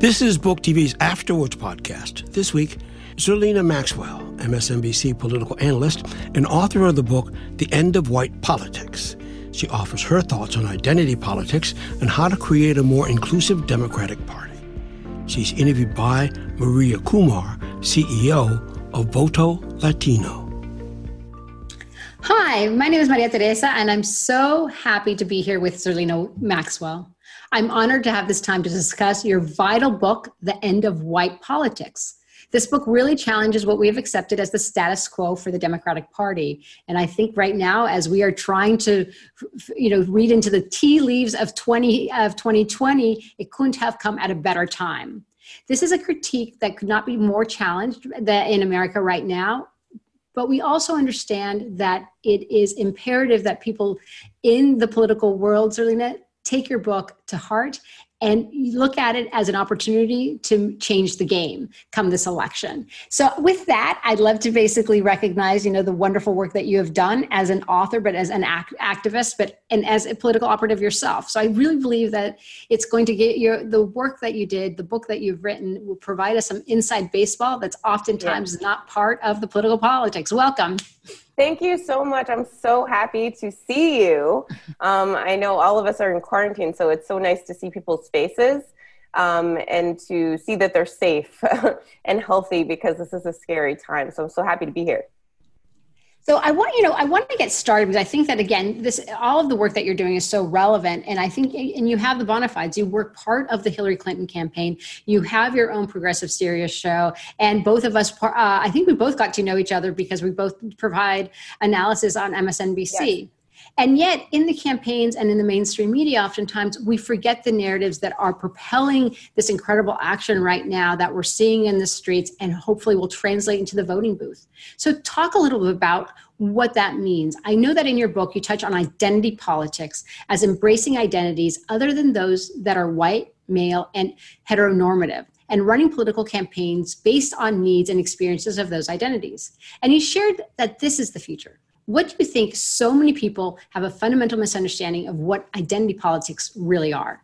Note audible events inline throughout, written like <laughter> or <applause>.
This is Book TV's After Words podcast. This week, Zerlina Maxwell, MSNBC political analyst and author of the book The End of White Politics. She offers her thoughts on identity politics and how to create a more inclusive Democratic Party. She's interviewed by Maria Kumar, CEO of Voto Latino. Hi, my name is Maria Teresa, and I'm so happy to be here with Zerlina Maxwell. I'm honored to have this time to discuss your vital book, The End of White Politics. This book really challenges what we have accepted as the status quo for the Democratic Party. And I think right now, as we are trying to, you know, read into the tea leaves of 20 of 2020, it couldn't have come at a better time. This is a critique that could not be more challenged in America right now. But we also understand that it is imperative that people in the political world, Zerlina, take your book to heart and look at it as an opportunity to change the game come this election. So with that, I'd love to basically recognize, you know, the wonderful work that you have done as an author, but as an act- activist, but and as a political operative yourself. So I really believe that it's going to get your the work that you did, the book that you've written will provide us some inside baseball that's oftentimes yeah. not part of the political politics. Welcome. Thank you so much. I'm so happy to see you. Um, I know all of us are in quarantine, so it's so nice to see people's faces um, and to see that they're safe <laughs> and healthy because this is a scary time. So I'm so happy to be here. So I want you know I want to get started because I think that again this all of the work that you're doing is so relevant and I think and you have the bona fides you work part of the Hillary Clinton campaign you have your own progressive Sirius show and both of us uh, I think we both got to know each other because we both provide analysis on MSNBC. Yes. And yet, in the campaigns and in the mainstream media, oftentimes we forget the narratives that are propelling this incredible action right now that we're seeing in the streets and hopefully will translate into the voting booth. So, talk a little bit about what that means. I know that in your book you touch on identity politics as embracing identities other than those that are white, male, and heteronormative and running political campaigns based on needs and experiences of those identities. And you shared that this is the future. What do you think so many people have a fundamental misunderstanding of what identity politics really are?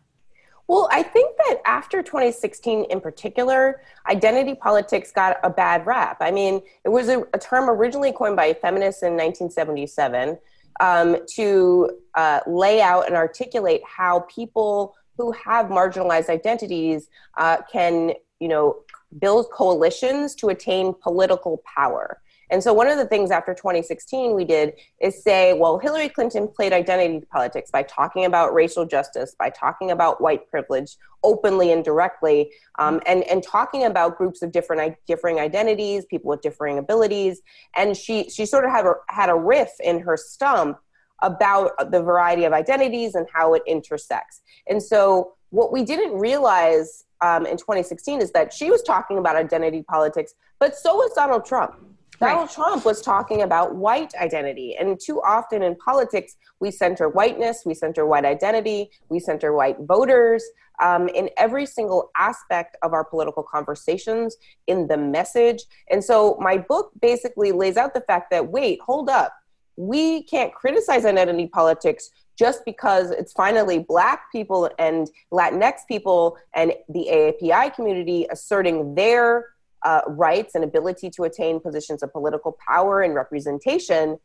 Well, I think that after 2016 in particular, identity politics got a bad rap. I mean, it was a, a term originally coined by feminists in 1977 um, to uh, lay out and articulate how people who have marginalized identities uh, can, you know, build coalitions to attain political power. And so, one of the things after 2016 we did is say, well, Hillary Clinton played identity politics by talking about racial justice, by talking about white privilege openly and directly, um, and, and talking about groups of different differing identities, people with differing abilities. And she, she sort of had a, had a riff in her stump about the variety of identities and how it intersects. And so, what we didn't realize um, in 2016 is that she was talking about identity politics, but so was Donald Trump. Donald right. Trump was talking about white identity. And too often in politics, we center whiteness, we center white identity, we center white voters um, in every single aspect of our political conversations, in the message. And so my book basically lays out the fact that wait, hold up. We can't criticize identity politics just because it's finally black people and Latinx people and the AAPI community asserting their uh, rights and ability to attain positions of political power and representation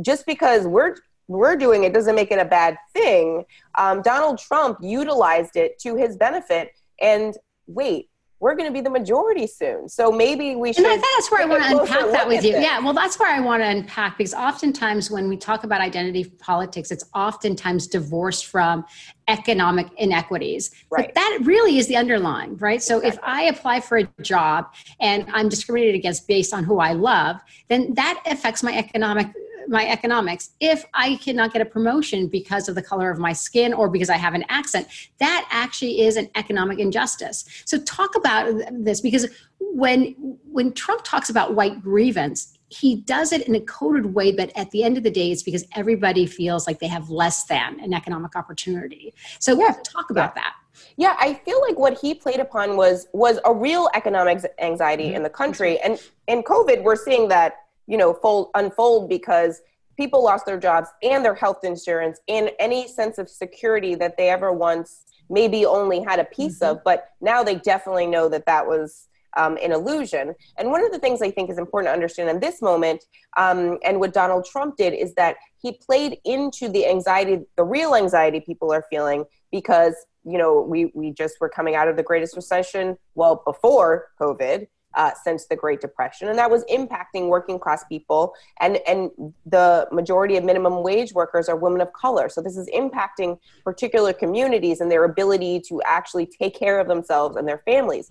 just because we're we're doing it doesn't make it a bad thing. Um, donald trump utilized it to his benefit. And wait we're going to be the majority soon. So maybe we should. And that's where I want to unpack that with you. This. Yeah, well, that's where I want to unpack because oftentimes when we talk about identity politics, it's oftentimes divorced from economic inequities. Right. But that really is the underlying, right? So exactly. if I apply for a job and I'm discriminated against based on who I love, then that affects my economic my economics if i cannot get a promotion because of the color of my skin or because i have an accent that actually is an economic injustice so talk about this because when when trump talks about white grievance he does it in a coded way but at the end of the day it's because everybody feels like they have less than an economic opportunity so yeah. talk about yeah. that yeah i feel like what he played upon was was a real economic anxiety mm-hmm. in the country and in covid we're seeing that you know fold unfold because people lost their jobs and their health insurance and any sense of security that they ever once maybe only had a piece mm-hmm. of, but now they definitely know that that was um, an illusion. And one of the things I think is important to understand in this moment, um, and what Donald Trump did, is that he played into the anxiety, the real anxiety people are feeling because you know we we just were coming out of the greatest recession, well before COVID. Uh, since the Great Depression, and that was impacting working class people, and and the majority of minimum wage workers are women of color. So this is impacting particular communities and their ability to actually take care of themselves and their families.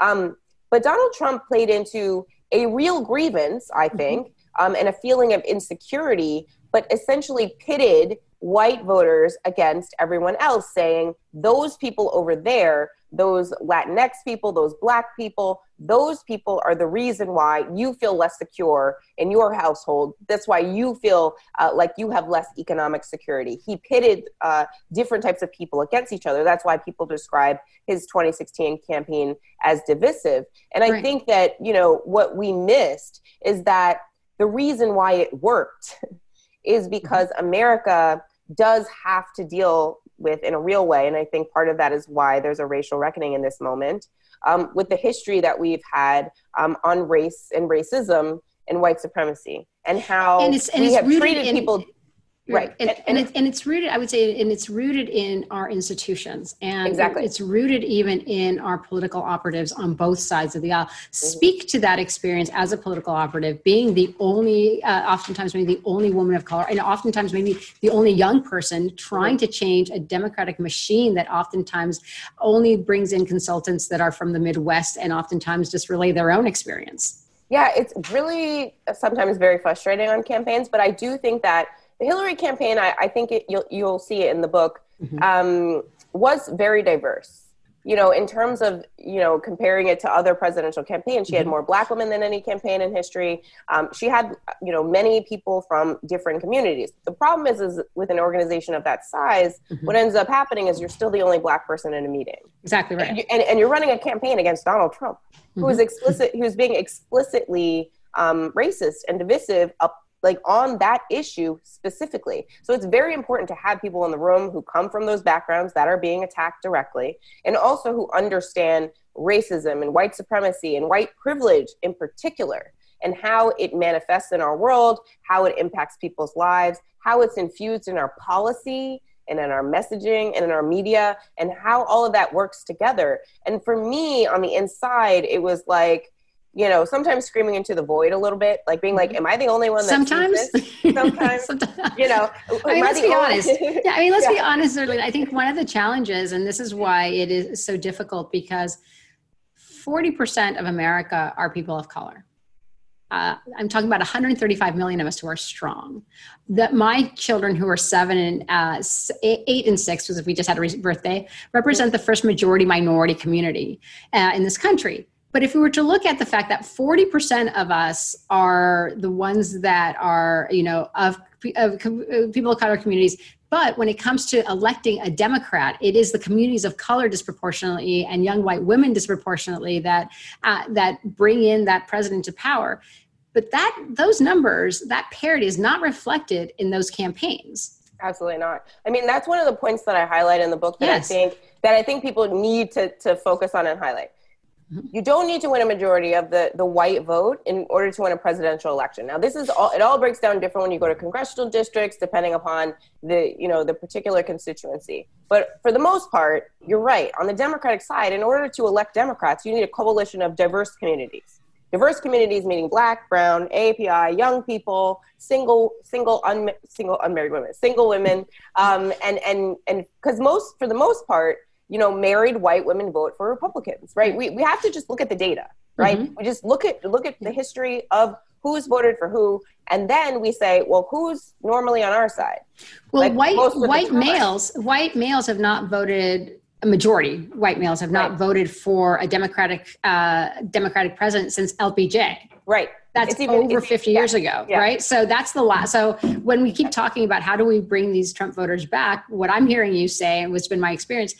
Um, but Donald Trump played into a real grievance, I mm-hmm. think, um, and a feeling of insecurity, but essentially pitted white voters against everyone else, saying those people over there those Latinx people, those black people, those people are the reason why you feel less secure in your household. That's why you feel uh, like you have less economic security. He pitted uh, different types of people against each other. That's why people describe his 2016 campaign as divisive. And I right. think that, you know, what we missed is that the reason why it worked <laughs> is because mm-hmm. America does have to deal with in a real way. And I think part of that is why there's a racial reckoning in this moment um, with the history that we've had um, on race and racism and white supremacy and how and it's, and we have treated in, people right. And, and, and, it's, and it's rooted i would say and it's rooted in our institutions. And exactly. it's rooted even in our political operatives on both sides of the aisle. Mm-hmm. speak to that experience as a political operative being the only uh, oftentimes maybe the only woman of color and oftentimes maybe the only young person trying to change a democratic machine that oftentimes only brings in consultants that are from the midwest and oftentimes just relay their own experience. Yeah it's really sometimes very frustrating on campaigns but i do think that the Hillary campaign, I, I think it, you'll you'll see it in the book, mm-hmm. um, was very diverse. You know, in terms of you know comparing it to other presidential campaigns, she mm-hmm. had more Black women than any campaign in history. Um, she had you know many people from different communities. The problem is, is with an organization of that size, mm-hmm. what ends up happening is you're still the only Black person in a meeting. Exactly right. And, you, and, and you're running a campaign against Donald Trump, who is mm-hmm. explicit, who's being explicitly um, racist and divisive up like on that issue specifically. So it's very important to have people in the room who come from those backgrounds that are being attacked directly and also who understand racism and white supremacy and white privilege in particular and how it manifests in our world, how it impacts people's lives, how it's infused in our policy and in our messaging and in our media and how all of that works together. And for me on the inside, it was like, you know, sometimes screaming into the void a little bit, like being like, mm-hmm. "Am I the only one that sometimes?" Sometimes, <laughs> sometimes, you know. I mean, let's be honest. <laughs> Yeah, I mean, let's yeah. be honest. I think one of the challenges, and this is why it is so difficult, because forty percent of America are people of color. Uh, I'm talking about 135 million of us who are strong. That my children who are seven and uh, eight and six, because if we just had a birthday, represent the first majority minority community uh, in this country but if we were to look at the fact that 40% of us are the ones that are, you know, of, of people of color communities, but when it comes to electing a Democrat, it is the communities of color disproportionately and young white women disproportionately that uh, that bring in that president to power. But that those numbers, that parity, is not reflected in those campaigns. Absolutely not. I mean, that's one of the points that I highlight in the book that yes. I think that I think people need to to focus on and highlight you don't need to win a majority of the, the white vote in order to win a presidential election. Now, this is all, it all breaks down different when you go to congressional districts, depending upon the, you know, the particular constituency. But for the most part, you're right. On the Democratic side, in order to elect Democrats, you need a coalition of diverse communities. Diverse communities meaning black, brown, API, young people, single, single, un, single unmarried women, single women, um, and and and because most, for the most part, you know, married white women vote for Republicans, right? We, we have to just look at the data, right? Mm-hmm. We just look at look at the history of who's voted for who, and then we say, well, who's normally on our side? Well, like white white males white males have not voted. A majority white males have not right. voted for a democratic uh, democratic president since LBJ. Right. That's even, over 50 yeah, years ago, yeah. right? So that's the last. So when we keep talking about how do we bring these Trump voters back, what I'm hearing you say, and what's been my experience,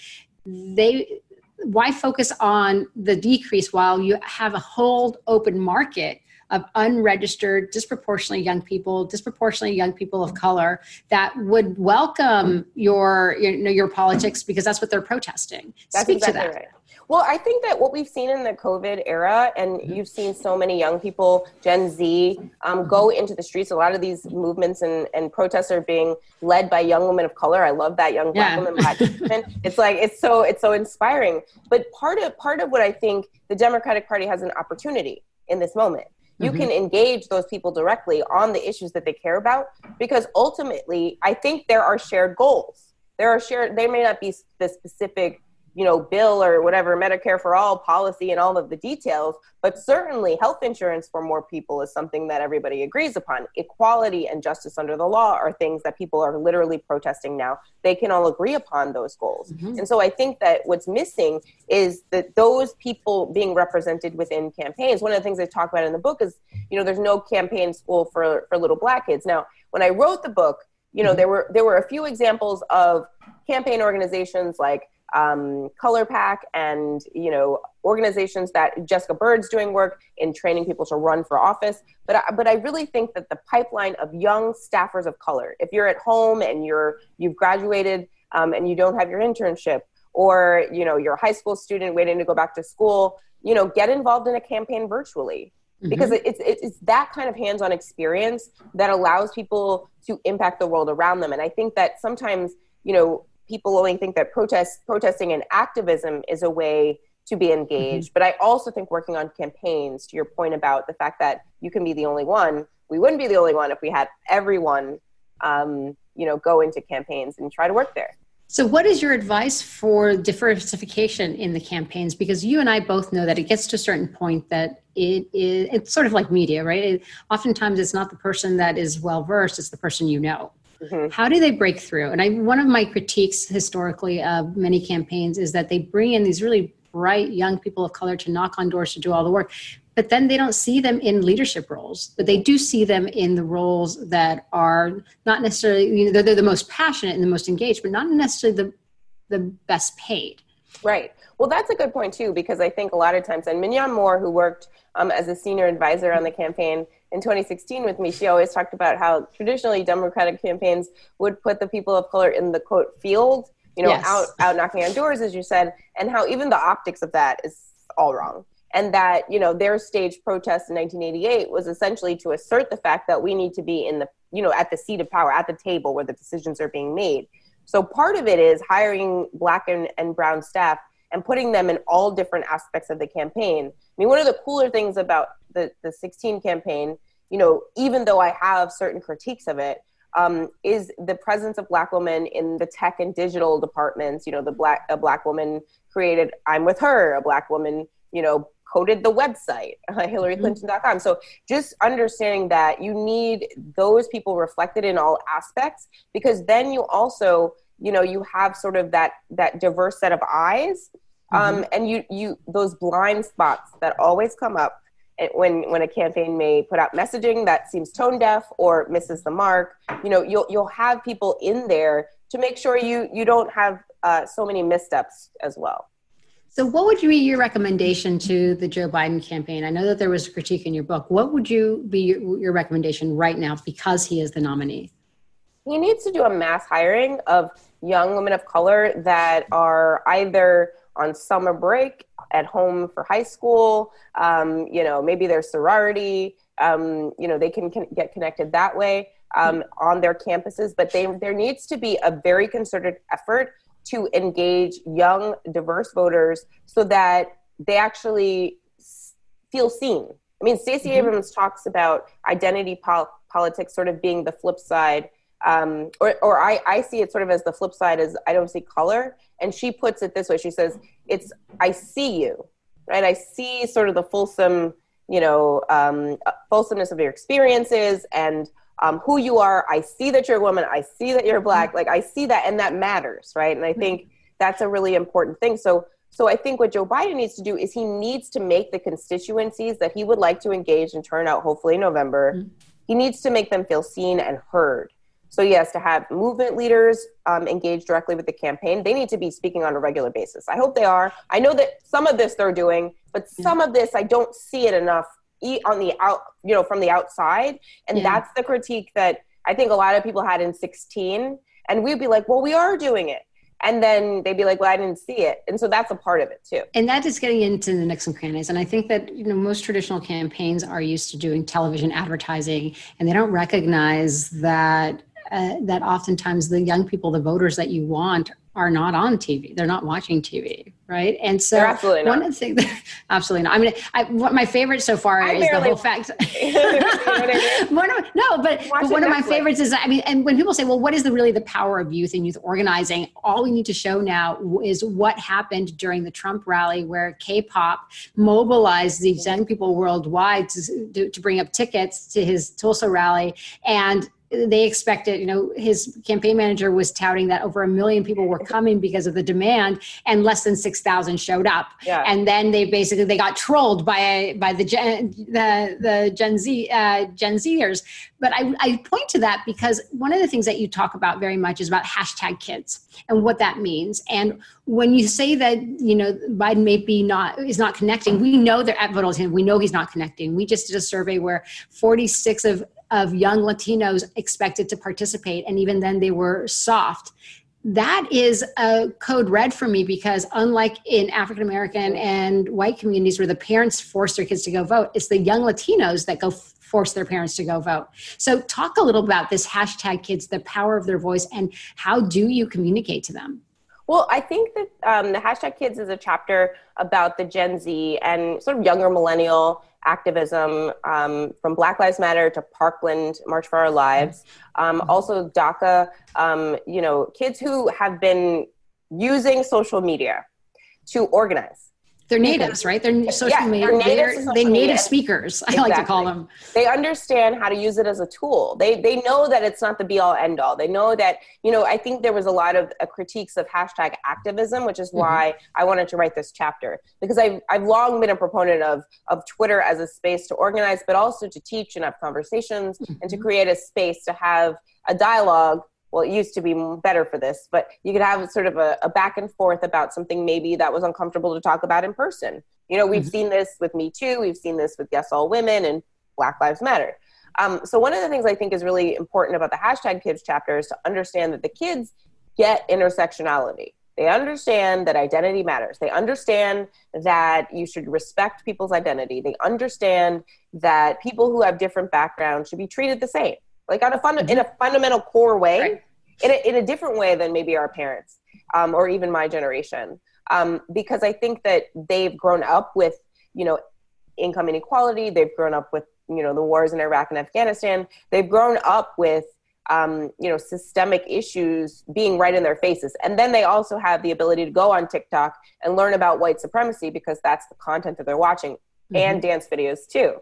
they why focus on the decrease while you have a whole open market of unregistered, disproportionately young people, disproportionately young people of color that would welcome your you know your politics because that's what they're protesting. That's Speak exactly to that. right. Well, I think that what we've seen in the COVID era, and you've seen so many young people, Gen Z, um, go into the streets. A lot of these movements and, and protests are being led by young women of color. I love that young black Yeah. woman, black women. <laughs> It's like it's so it's so inspiring. But part of part of what I think the Democratic Party has an opportunity in this moment. You Mhm. can engage those people directly on the issues that they care about because ultimately, I think there are shared goals. There are shared. They may not be the specific you know, bill or whatever, Medicare for all policy and all of the details, but certainly health insurance for more people is something that everybody agrees upon. Equality and justice under the law are things that people are literally protesting now. They can all agree upon those goals. Mhm. And so I think that what's missing is that those people being represented within campaigns. One of the things I talk about in the book is, you know, there's no campaign school for, for little black kids. Now, when I wrote the book, you know, there were there were a few examples of campaign organizations like um, Color Pack and you know organizations that Jessica Byrd's doing work in training people to run for office. But I, but I really think that the pipeline of young staffers of color, if you're at home and you're you've graduated um, and you don't have your internship, or you know you're a high school student waiting to go back to school, you know get involved in a campaign virtually because Mhm. it's it's it's that kind of hands-on experience that allows people to impact the world around them and i think that sometimes you know people only think that protest protesting and activism is a way to be engaged but i also think working on campaigns to your point about the fact that you can be the only one we wouldn't be the only one if we had everyone um, you know go into campaigns and try to work there So, what is your advice for diversification in the campaigns? Because you and I both know that it gets to a certain point that it is, it's sort of like media, right? It, oftentimes it's not the person that is well versed, it's the person you know. Mhm. How do they break through? And I, one of my critiques historically of many campaigns is that they bring in these really bright young people of color to knock on doors to do all the work, but then they don't see them in leadership roles. But they do see them in the roles that are not necessarily, you know, they're, they're the most passionate and the most engaged, but not necessarily the, the best paid. Right. Well, that's a good point too, because I think a lot of times, and Minyon Moore, who worked um, as a senior advisor on the campaign in 2016 with me, she always talked about how traditionally Democratic campaigns would put the people of color in the quote field, you know, Yes. out out knocking on doors, as you said, and how even the optics of that is all wrong. And that you know their staged protest in 1988 was essentially to assert the fact that we need to be in the you know at the seat of power, at the table where the decisions are being made. So part of it is hiring black and, and brown staff and putting them in all different aspects of the campaign. I mean, one of the cooler things about the, the 16 campaign, you know, even though I have certain critiques of it, um, is the presence of black women in the tech and digital departments. You know, the black a black woman created I'm with her, a black woman, you know, coded the website, <laughs> hillaryclinton.com. So just understanding that you need those people reflected in all aspects because then you also you know you have sort of that that diverse set of eyes um, and you you those blind spots that always come up when when a campaign may put out messaging that seems tone deaf or misses the mark you know you'll you'll have people in there to make sure you you don't have uh, so many missteps as well So, what would be your recommendation to the Joe Biden campaign? I know that there was a critique in your book. What would you be your, your recommendation right now because he is the nominee? he needs to do a mass hiring of young women of color that are either on summer break at home for high school um, you know maybe their sorority um, you know they can, can get connected that way um, on their campuses but they, there needs to be a very concerted effort to engage young diverse voters so that they actually s- feel seen i mean stacey Mhm. abrams talks about identity pol- politics sort of being the flip side um, or, or I, I see it sort of as the flip side is I don't see color. And she puts it this way. She says, it's, I see you, right? I see sort of the fulsome, you know, um, fulsomeness of your experiences and um, who you are. I see that you're a woman. I see that you're black. Like I see that and that matters. Right. And I think that's a really important thing. So, so I think what Joe Biden needs to do is he needs to make the constituencies that he would like to engage and turn out hopefully in November. Mhm. He needs to make them feel seen and heard. So yes, to have movement leaders um, engage directly with the campaign, they need to be speaking on a regular basis. I hope they are. I know that some of this they're doing, but some of this I don't see it enough on the out, you know, from the outside. And yeah. that's the critique that I think a lot of people had in 16. And we'd be like, well, we are doing it and then they'd be like well i didn't see it and so that's a part of it too and that is getting into the Nixon crannies and i think that you know most traditional campaigns are used to doing television advertising and they don't recognize that uh, that oftentimes the young people the voters that you want are not on TV. They're not watching TV, right? And so They're absolutely one not. of the things, <laughs> absolutely not. I mean, I, what my favorite so far I is the whole fact. <laughs> <laughs> one of, no, but, but one of my favorites is I mean, and when people say, "Well, what is the really the power of youth and youth organizing?" All we need to show now is what happened during the Trump rally, where K-pop mobilized these young people worldwide to, to, to bring up tickets to his Tulsa rally, and they expected, you know, his campaign manager was touting that over a million people were coming because of the demand, and less than six thousand showed up. Yeah. And then they basically they got trolled by by the Gen, the the Gen Z uh, Gen Zers. But I, I point to that because one of the things that you talk about very much is about hashtag kids and what that means. And when you say that you know Biden may be not is not connecting, we know that at Votel's we know he's not connecting. We just did a survey where 46 of of young Latinos expected to participate, and even then they were soft. That is a code red for me because, unlike in African American and white communities where the parents force their kids to go vote, it's the young Latinos that go force their parents to go vote. So, talk a little about this hashtag kids, the power of their voice, and how do you communicate to them? Well, I think that um, the hashtag kids is a chapter about the Gen Z and sort of younger millennial activism um, from Black Lives Matter to Parkland March for Our Lives. Um, also, DACA, um, you know, kids who have been using social media to organize they're natives, right? They're social yeah, media. They're, native, they're, they native speakers. <laughs> I exactly. like to call them. They understand how to use it as a tool. They they know that it's not the be all end all. They know that you know. I think there was a lot of uh, critiques of hashtag activism, which is mm-hmm. why mm-hmm. I wanted to write this chapter because I've I've long been a proponent of of Twitter as a space to organize, but also to teach and have conversations mm-hmm. and to create a space to have a dialogue well, it used to be better for this, but you could have sort of a, a, back and forth about something maybe that was uncomfortable to talk about in person. You know, we've mm-hmm. seen this with Me Too, we've seen this with Yes All Women and Black Lives Matter. Um, so, one of the things I think is really important about the hashtag kids chapter is to understand that the kids get intersectionality. They understand that identity matters. They understand that you should respect people's identity. They understand that people who have different backgrounds should be treated the same like on a fun mm-hmm. in a fundamental core way right. in, a, in a different way than maybe our parents um, or even my generation um, because i think that they've grown up with you know income inequality they've grown up with you know the wars in iraq and afghanistan they've grown up with um, you know systemic issues being right in their faces and then they also have the ability to go on tiktok and learn about white supremacy because that's the content that they're watching mm-hmm. and dance videos too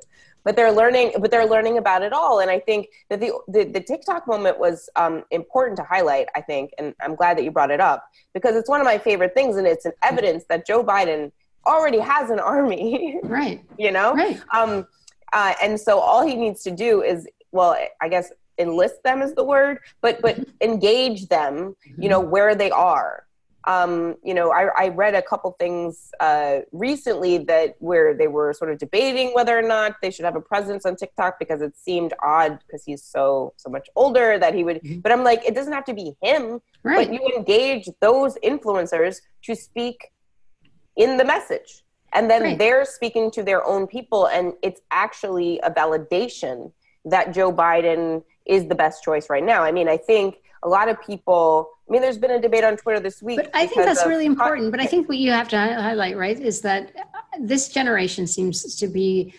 but they're learning but they're learning about it all. And i think that the the, the tiktok moment was um, important to highlight i think and i'm glad that you brought it up because it's one of my favorite things and it's an evidence that joe biden already has an army <laughs> right. you know? Right. Um uh, and so all he needs to do is well i guess enlist them is the word but but engage them you know where they are um, you know, I, I, read a couple things uh, recently that where they were sort of debating whether or not they should have a presence on TikTok because it seemed odd because he's so so much older that he would. Mm-hmm. But I'm like, it doesn't have to be him, right. but you engage those influencers to speak in the message, and then right. they're speaking to their own people, and it's actually a validation that Joe Biden is the best choice right now. I mean, I think a lot of people I mean, there's been a debate on Twitter this week. But I think that's really important. But I think what you have to highlight, right, is that this generation seems to be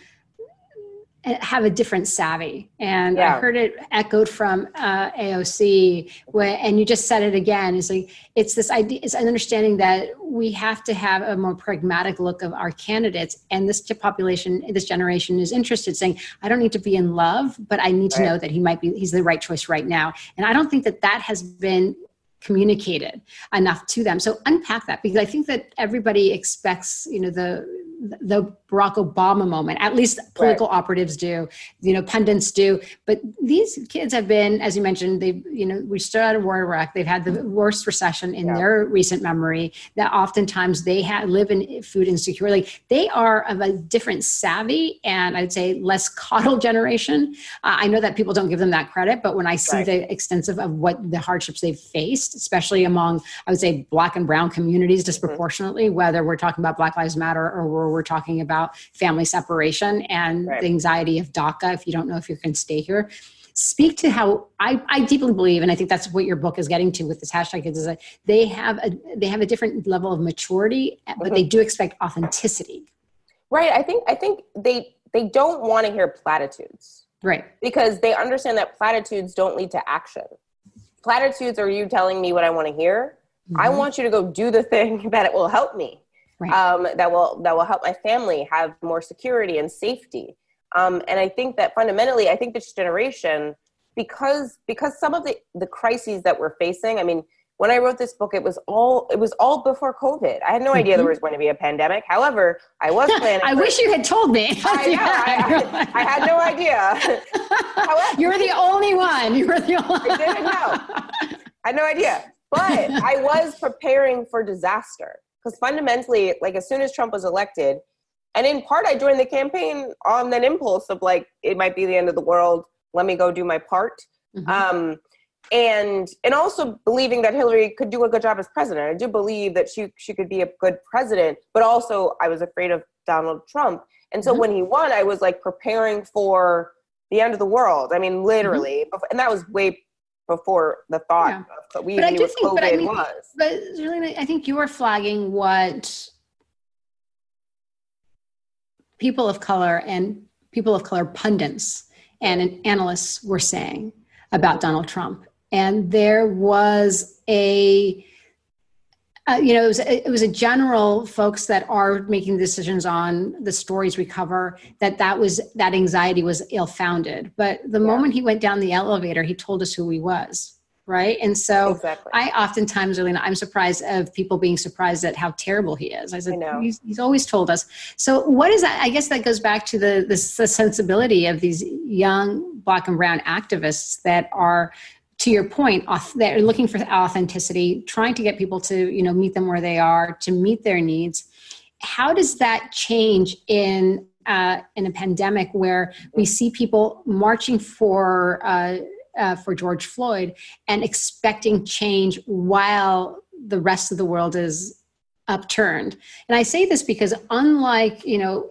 have a different savvy. And yeah. i heard it echoed from uh, aoc where, and you just said it again it's like it's this idea it's an understanding that we have to have a more pragmatic look of our candidates. And this population this generation is interested saying i don't need to be in love but i need to know that he might be he's the right choice right now. And i don't think that that has been communicated enough to them. So unpack that because i think that everybody expects you know the the Barack Obama moment. At least political right. operatives do, you know, pundits do. But these kids have been, as you mentioned, they, you know, we started war in Iraq. They've had the worst recession in yeah. their recent memory. That oftentimes they have, live in food insecurity. They are of a different savvy and I'd say less coddled generation. Uh, I know that people don't give them that credit, but when I see right. the extensive of what the hardships they've faced, especially among, I would say, black and brown communities mm-hmm. disproportionately, mm-hmm. whether we're talking about Black Lives Matter or where we're talking about family separation and right. the anxiety of DACA, if you don't know if you can stay here. Speak to how I, I deeply believe, and I think that's what your book is getting to with this hashtag is that they have a they have a different level of maturity, but mm-hmm. they do expect authenticity. Right. I think I think they they don't want to hear platitudes. Right. Because they understand that platitudes don't lead to action. Platitudes are you telling me what I want to hear. Mm-hmm. I want you to go do the thing <laughs> that it will help me right. um, that will that will help my family have more security and safety. Um, and I think that fundamentally, I think this generation, because because some of the the crises that we're facing, I mean, when I wrote this book, it was all it was all before COVID. I had no idea there mm-hmm. was going to be a pandemic. However, I was <laughs> planning. I wish you had told me. <laughs> I, know, I, I, I, had no idea. <laughs> However, you were the only one. You were the only. I didn't know. I had no idea, but I was preparing for disaster because fundamentally, like as soon as Trump was elected, and in part, I joined the campaign on that impulse of like it might be the end of the world. Let me go do my part. Mm-hmm. Um, and and also believing that Hillary could do a good job as president. I do believe that she she could be a good president, but also I was afraid of Donald Trump. And so mm-hmm. when he won, I was like preparing for the end of the world. I mean, literally, mm-hmm. and that was way before the thought yeah. of we but knew what think, COVID but I mean, was. But really, I think you are flagging what people of color and people of color pundits and analysts were saying about Donald Trump. And there was a uh, you know, it was, it was a general folks that are making decisions on the stories we cover that that was that anxiety was ill-founded. But the yeah. moment he went down the elevator, he told us who he was, right? And so exactly. I oftentimes, really, I'm surprised of people being surprised at how terrible he is. I said, I he's, he's, always told us. So what is that? I guess that goes back to the, the the sensibility of these young black and brown activists that are to your point they're looking for authenticity trying to get people to you know meet them where they are to meet their needs how does that change in uh, in a pandemic where we see people marching for uh, uh, for George Floyd and expecting change while the rest of the world is upturned. And I say this because unlike you know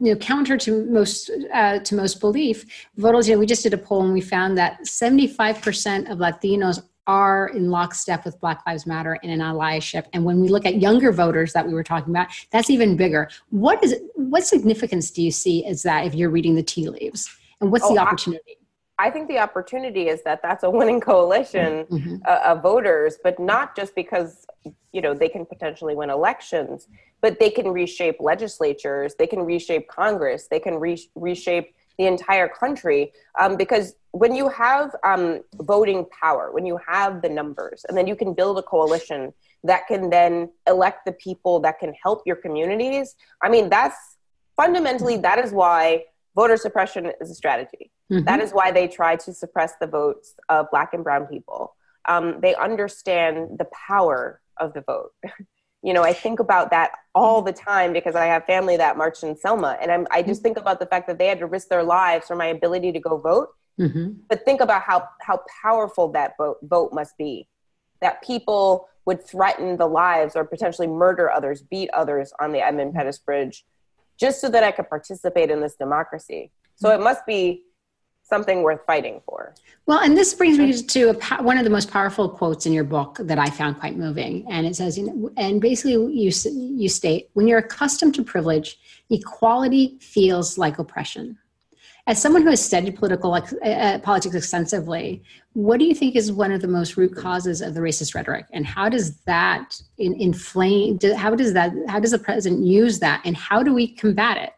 you know, counter to most uh, to most belief, voters. You know, we just did a poll and we found that 75% of Latinos are in lockstep with Black Lives Matter and an allyship. And when we look at younger voters that we were talking about, that's even bigger. What is what significance do you see as that if you're reading the tea leaves? And what's oh, the opportunity? I think the opportunity is that that's a winning coalition mm-hmm. uh, of voters, but not just because you know they can potentially win elections, but they can reshape legislatures, they can reshape Congress, they can re- reshape the entire country. Um, because when you have um, voting power, when you have the numbers, and then you can build a coalition that can then elect the people that can help your communities. I mean, that's fundamentally that is why voter suppression is a strategy Mm-hmm. That is why they try to suppress the votes of Black and Brown people. Um, they understand the power of the vote. <laughs> you know, I think about that all the time because I have family that marched in Selma, and I'm, I just mm-hmm. think about the fact that they had to risk their lives for my ability to go vote. Mm-hmm. But think about how how powerful that vote vote must be. That people would threaten the lives or potentially murder others, beat others on the Edmund Pettus Bridge, just so that I could participate in this democracy. So it must be something worth fighting for. Well, and this brings me to a, one of the most powerful quotes in your book that I found quite moving. And it says, you know, and basically you, you state, when you're accustomed to privilege, equality feels like oppression. As someone who has studied political uh, uh, politics extensively, what do you think is one of the most root causes of the racist rhetoric, and how does that in, inflame? How does that? How does the president use that, and how do we combat it?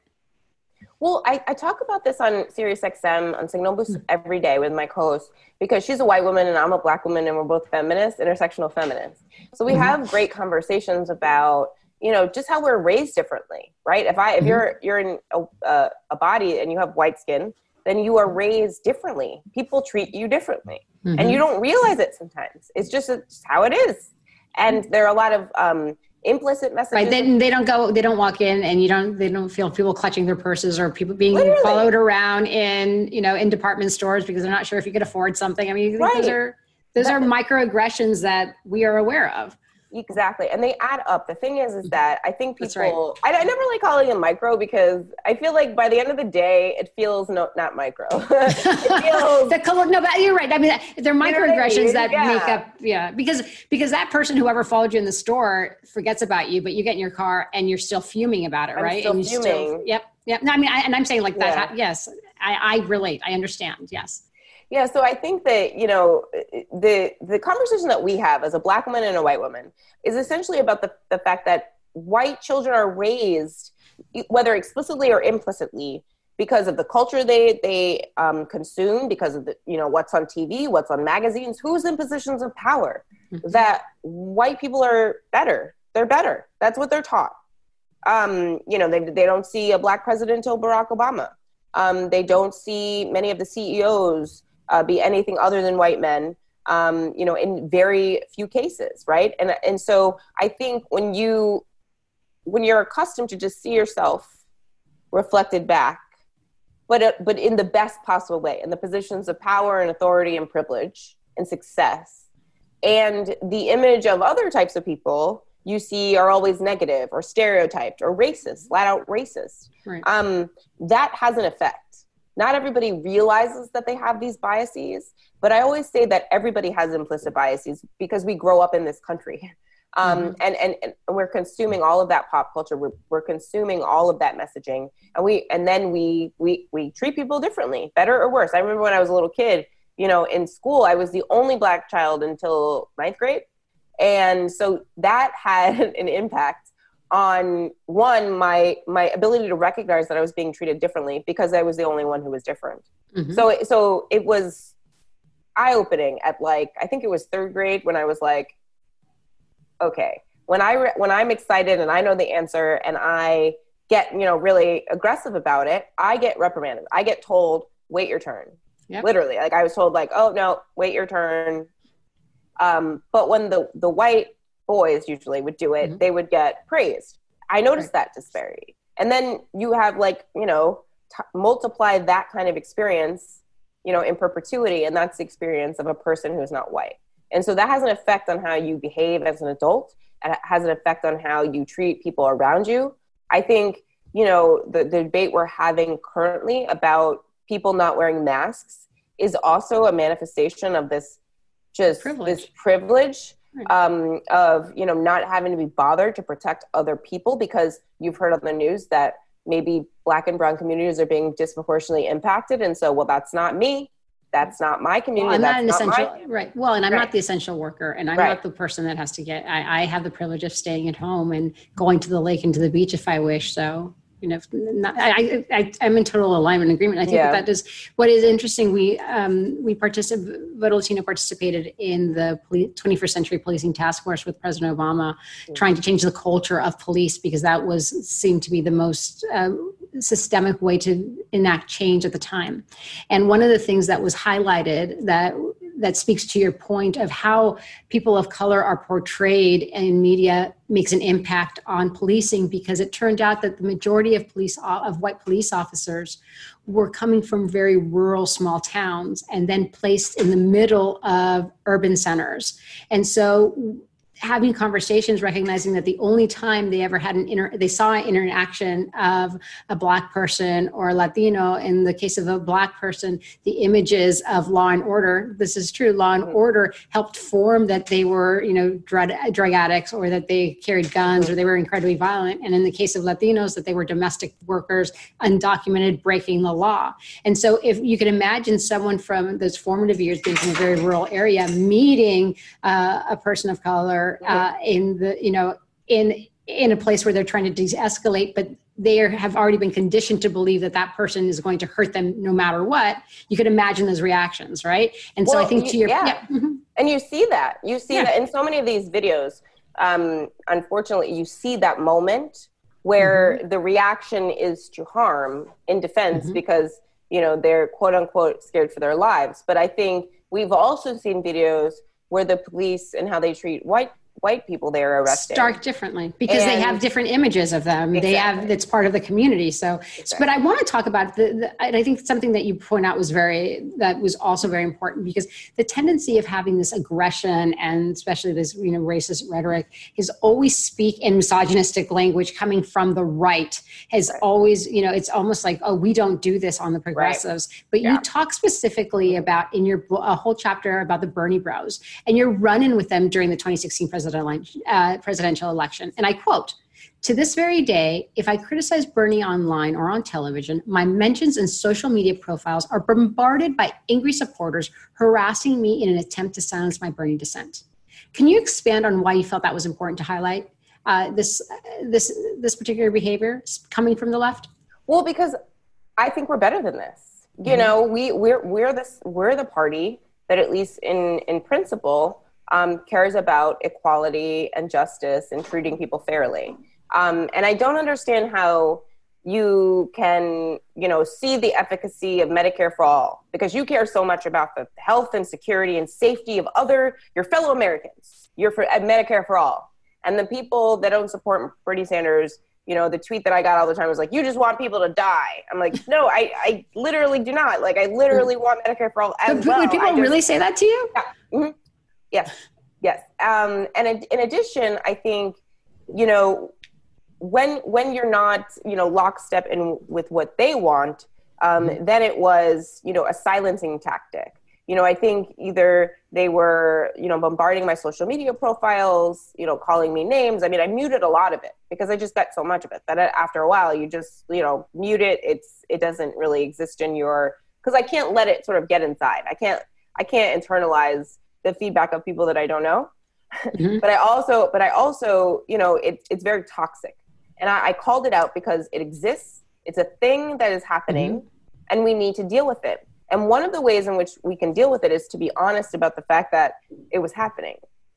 Well, I, I talk about this on SiriusXM on Signal Boost mm. every day with my co-host because she's a white woman and I'm a black woman and we're both feminists, intersectional feminists. So we mm-hmm. have great conversations about you know just how we're raised differently right if i if mm-hmm. you're you're in a, a, a, body and you have white skin then you are raised differently people treat you differently mm-hmm. and you don't realize it sometimes it's just it's how it is and there are a lot of um, implicit messages. Right. Then they don't go. They don't walk in, and you don't. They don't feel people clutching their purses or people being Literally. followed around in you know in department stores because they're not sure if you could afford something. I mean, right. those are those are microaggressions that we are aware of. Exactly. And they add up. The thing is, is mm-hmm. that I think people, right. I, I, never like calling them micro because I feel like by the end of the day, it feels no, not micro. <laughs> it feels, <laughs> the color, no, but you're right. I mean, they're microaggressions you know that yeah. make up, yeah, because, because that person, whoever followed you in the store forgets about you, but you get in your car and you're still fuming about it, I'm right? Still and you fuming. Still, yep. Yep. No, I mean, I, and I'm saying like that. Yeah. Yes. I, I relate. I understand. Yes. Yeah, so I think that you know the the conversation that we have as a black woman and a white woman is essentially about the, the fact that white children are raised, whether explicitly or implicitly, because of the culture they they um, consume, because of the you know what's on TV, what's on magazines, who's in positions of power. Mm-hmm. That white people are better. They're better. That's what they're taught. Um, you know, they they don't see a black president until Barack Obama. Um, they don't see many of the CEOs uh, be anything other than white men um, you know in very few cases right and and so i think when you when you're accustomed to just see yourself reflected back but uh, but in the best possible way in the positions of power and authority and privilege and success and the image of other types of people you see are always negative or stereotyped or racist flat out racist right. um, that has an effect not everybody realizes that they have these biases, but I always say that everybody has implicit biases because we grow up in this country. <laughs> Um, mm-hmm. and, and, and we're consuming all of that pop culture. We're, we're consuming all of that messaging, and we and then we we we treat people differently, better or worse. I remember when I was a little kid, you know, in school, I was the only black child until ninth grade, and so that had <laughs> an impact on one my my ability to recognize that I was being treated differently because I was the only one who was different. Mm-hmm. So so it was eye opening at like I think it was third grade when I was like, okay, when I re- when I'm excited and I know the answer and I get you know really aggressive about it, I get reprimanded. I get told, wait your turn. Yep. Literally, like I was told, like, oh no, wait your turn. Um, but when the the white boys usually would do it, mm-hmm. they would get praised. I noticed right. that disparity. And then you have like, you know, t- multiply that kind of experience, you know, in perpetuity. And that's the experience of a person who's not white. And so that has an effect on how you behave as an adult. And it has an effect on how you treat people around you. I think, you know, the, the debate we're having currently about people not wearing masks is also a manifestation of this just privilege. this privilege um, of you know not having to be bothered to protect other people because you've heard on the news that maybe black and brown communities are being disproportionately impacted. And so well that's not me. That's not my community. Well, i'm not an not essential right. Well and i'm right. not the essential worker and i'm right. not the person that has to get I, I have the privilege of staying at home and going to the lake and to the beach if i wish so you know, not, I, I, I'm in total alignment and agreement. I think yeah. that, that is what is interesting. We, um, we participated, Latino participated in the 21st Century Policing Task Force with President Obama, mm-hmm. trying to change the culture of police because that was seemed to be the most uh, systemic way to enact change at the time. And one of the things that was highlighted that that speaks to your point of how people of color are portrayed in media makes an impact on policing because it turned out that the majority of police of white police officers were coming from very rural small towns and then placed in the middle of urban centers. And so having conversations recognizing that the only time they ever had an inter they saw an interaction of a black person or latino in the case of a black person the images of law and order this is true law and order helped form that they were you know drug, drug addicts or that they carried guns or they were incredibly violent. And in the case of latinos that they were domestic workers undocumented breaking the law. And so if you can imagine someone from those formative years being in a very rural area meeting uh, a person of color uh, in the you know in in a place where they're trying to de-escalate but they have already been conditioned to believe that that person is going to hurt them no matter what you could imagine those reactions right and well, so i think to your yeah, yeah. Mm-hmm. and you see that you see yeah. that in so many of these videos um, unfortunately, you see that moment where mm-hmm. the reaction is to harm in defense mm-hmm. because you know they're quote unquote scared for their lives. But I think we've also seen videos where the police and how they treat white white people they are arresting stark differently because and, they have different images of them exactly. they have it's part of the community so exactly. but i want to talk about the, the i think something that you point out was very that was also very important because the tendency of having this aggression and especially this you know racist rhetoric is always speak in misogynistic language coming from the right has right. always you know it's almost like oh we don't do this on the progressives right. but yeah. you talk specifically about in your a whole chapter about the bernie bros and you're running with them during the 2016 presidential presidential election. And I quote, to this very day, if I criticize Bernie online or on television, my mentions and social media profiles are bombarded by angry supporters harassing me in an attempt to silence my Bernie dissent. Can you expand on why you felt that was important to highlight uh, this this this particular behavior coming from the left? Well, because I think we're better than this. You mm-hmm. know, we we're we're this we're the party that at least in in principle um, cares about equality and justice and treating people fairly. Um, and I don't understand how you can, you know, see the efficacy of Medicare for all because you care so much about the health and security and safety of other your fellow Americans. You're for Medicare for all, and the people that don't support Bernie Sanders. You know, the tweet that I got all the time was like, "You just want people to die." I'm like, "No, I, I literally do not. Like, I literally want Medicare for all as but, well." Would people just, really say that to you? Yeah. Mm-hmm. Yes, yes. Um, and in addition, I think you know when when you're not you know lockstep in with what they want, um, mm-hmm. then it was you know a silencing tactic. You know, I think either they were you know bombarding my social media profiles, you know, calling me names. I mean, I muted a lot of it because I just got so much of it that after a while you just you know mute it. It's it doesn't really exist in your because I can't let it sort of get inside. I can't I can't internalize the feedback of people that I don't know. Mm-hmm. <laughs> but I also, but I also, you know, it, it's very toxic. And I, I, called it out because it exists. It's a thing that is happening mm-hmm. and we need to deal with it. And one of the ways in which we can deal with it is to be honest about the fact that it was happening.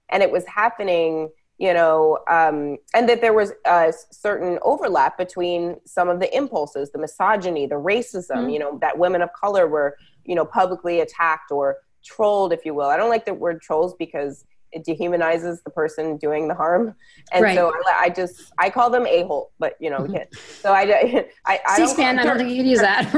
And it was happening, you know, um, and that there was a certain overlap between some of the impulses, the misogyny, the racism, mm-hmm. you know, that women of color were, you know, publicly attacked or trolled, if you will. I don't like the word trolls because it dehumanizes the person doing the harm, and right. so I, I, just I call them a hole, but you know we can't. <laughs> So I <laughs> I, I C-SPAN. I don't think you can use that. <laughs>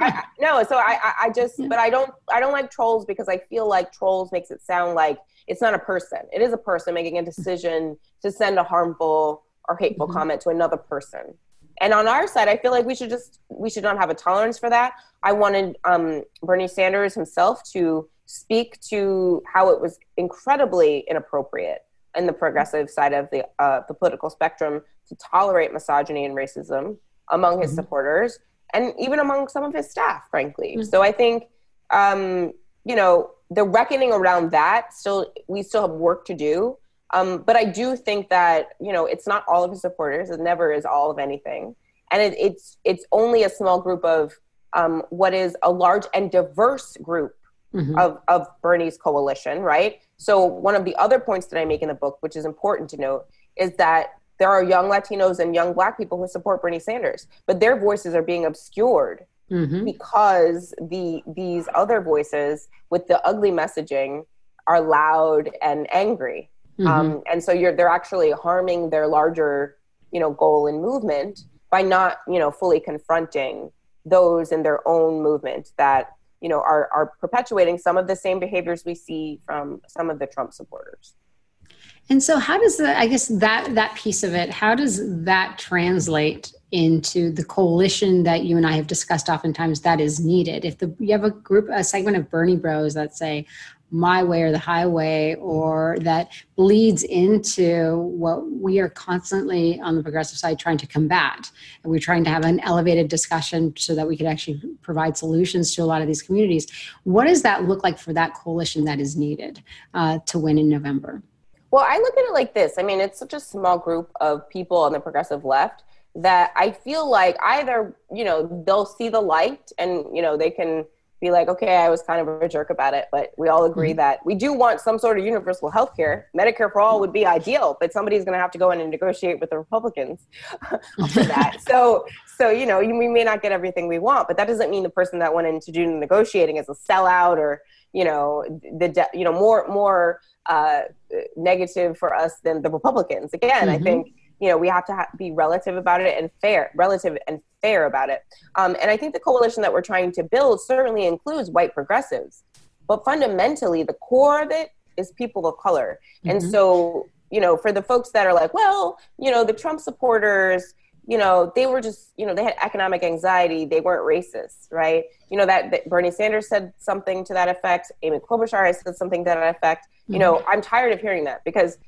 I, no, so I I just but I don't I don't like trolls because I feel like trolls makes it sound like it's not a person. It is a person making a decision to send a harmful or hateful mm-hmm. comment to another person. And on our side, I feel like we should just we should not have a tolerance for that. I wanted um, Bernie Sanders himself to speak to how it was incredibly inappropriate in the progressive side of the uh, the political spectrum to tolerate misogyny and racism among his mm-hmm. supporters and even among some of his staff, frankly. Mm-hmm. So I think um, you know the reckoning around that still we still have work to do. Um, but I do think that you know it's not all of his supporters. It never is all of anything, and it, it's it's only a small group of um, what is a large and diverse group mm-hmm. of, of Bernie's coalition, right? So, one of the other points that I make in the book, which is important to note, is that there are young Latinos and young Black people who support Bernie Sanders, but their voices are being obscured mm-hmm. because the these other voices with the ugly messaging are loud and angry, mm-hmm. um, and so you're they're actually harming their larger you know goal and movement by not you know fully confronting those in their own movement that you know are are perpetuating some of the same behaviors we see from some of the Trump supporters. And so how does the I guess that that piece of it how does that translate into the coalition that you and I have discussed oftentimes that is needed. If the, you have a group, a segment of Bernie Bros that say, my way or the highway or that bleeds into what we are constantly on the progressive side trying to combat. And we're trying to have an elevated discussion so that we could actually provide solutions to a lot of these communities. What does that look like for that coalition that is needed uh, to win in november? Well i look at it like this. I mean it's such a small group of people on the progressive left that i feel like either you know they'll see the light and you know they can be like, okay, I was kind of a jerk about it, but we all agree mm-hmm. that we do want some sort of universal health care. Medicare for all would be ideal, but somebody's going to have to go in and negotiate with the Republicans <laughs> for that. <laughs> so, so you know, we may not get everything we want, but that doesn't mean the person that went in to do the negotiating is a sellout or you know the de- you know more more uh, negative for us than the Republicans. Again, mm-hmm. I think you know we have to ha- be relative about it and fair relative and fair about it. Um, and i think the coalition that we're trying to build certainly includes white progressives but fundamentally the core of it is people of color. Mm-hmm. and so you know for the folks that are like well you know the trump supporters you know they were just you know they had economic anxiety they weren't racist right? You know that, that bernie sanders said something to that effect amy klobuchar has said something to that effect. Mm-hmm. you know i'm tired of hearing that because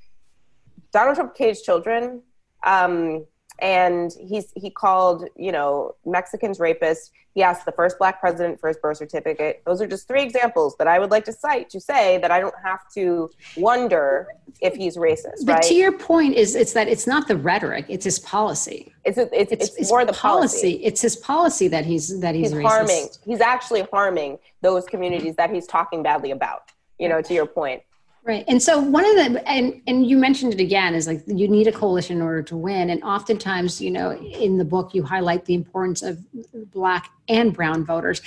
donald trump caged children um, and he's he called you know Mexicans rapists. He asked the first black president for his birth certificate. Those are just three examples that I would like to cite to say that I don't have to wonder if he's racist. But right? to your point is it's that it's not the rhetoric; it's his policy. It's it's, it's, it's, it's more the policy. policy. It's his policy that he's that he's, he's harming. He's actually harming those communities that he's talking badly about. You know, to your point. Right. And so one of the and and you mentioned it again is like you need a coalition in order to win. And oftentimes, you know, in the book you highlight the importance of black and brown voters.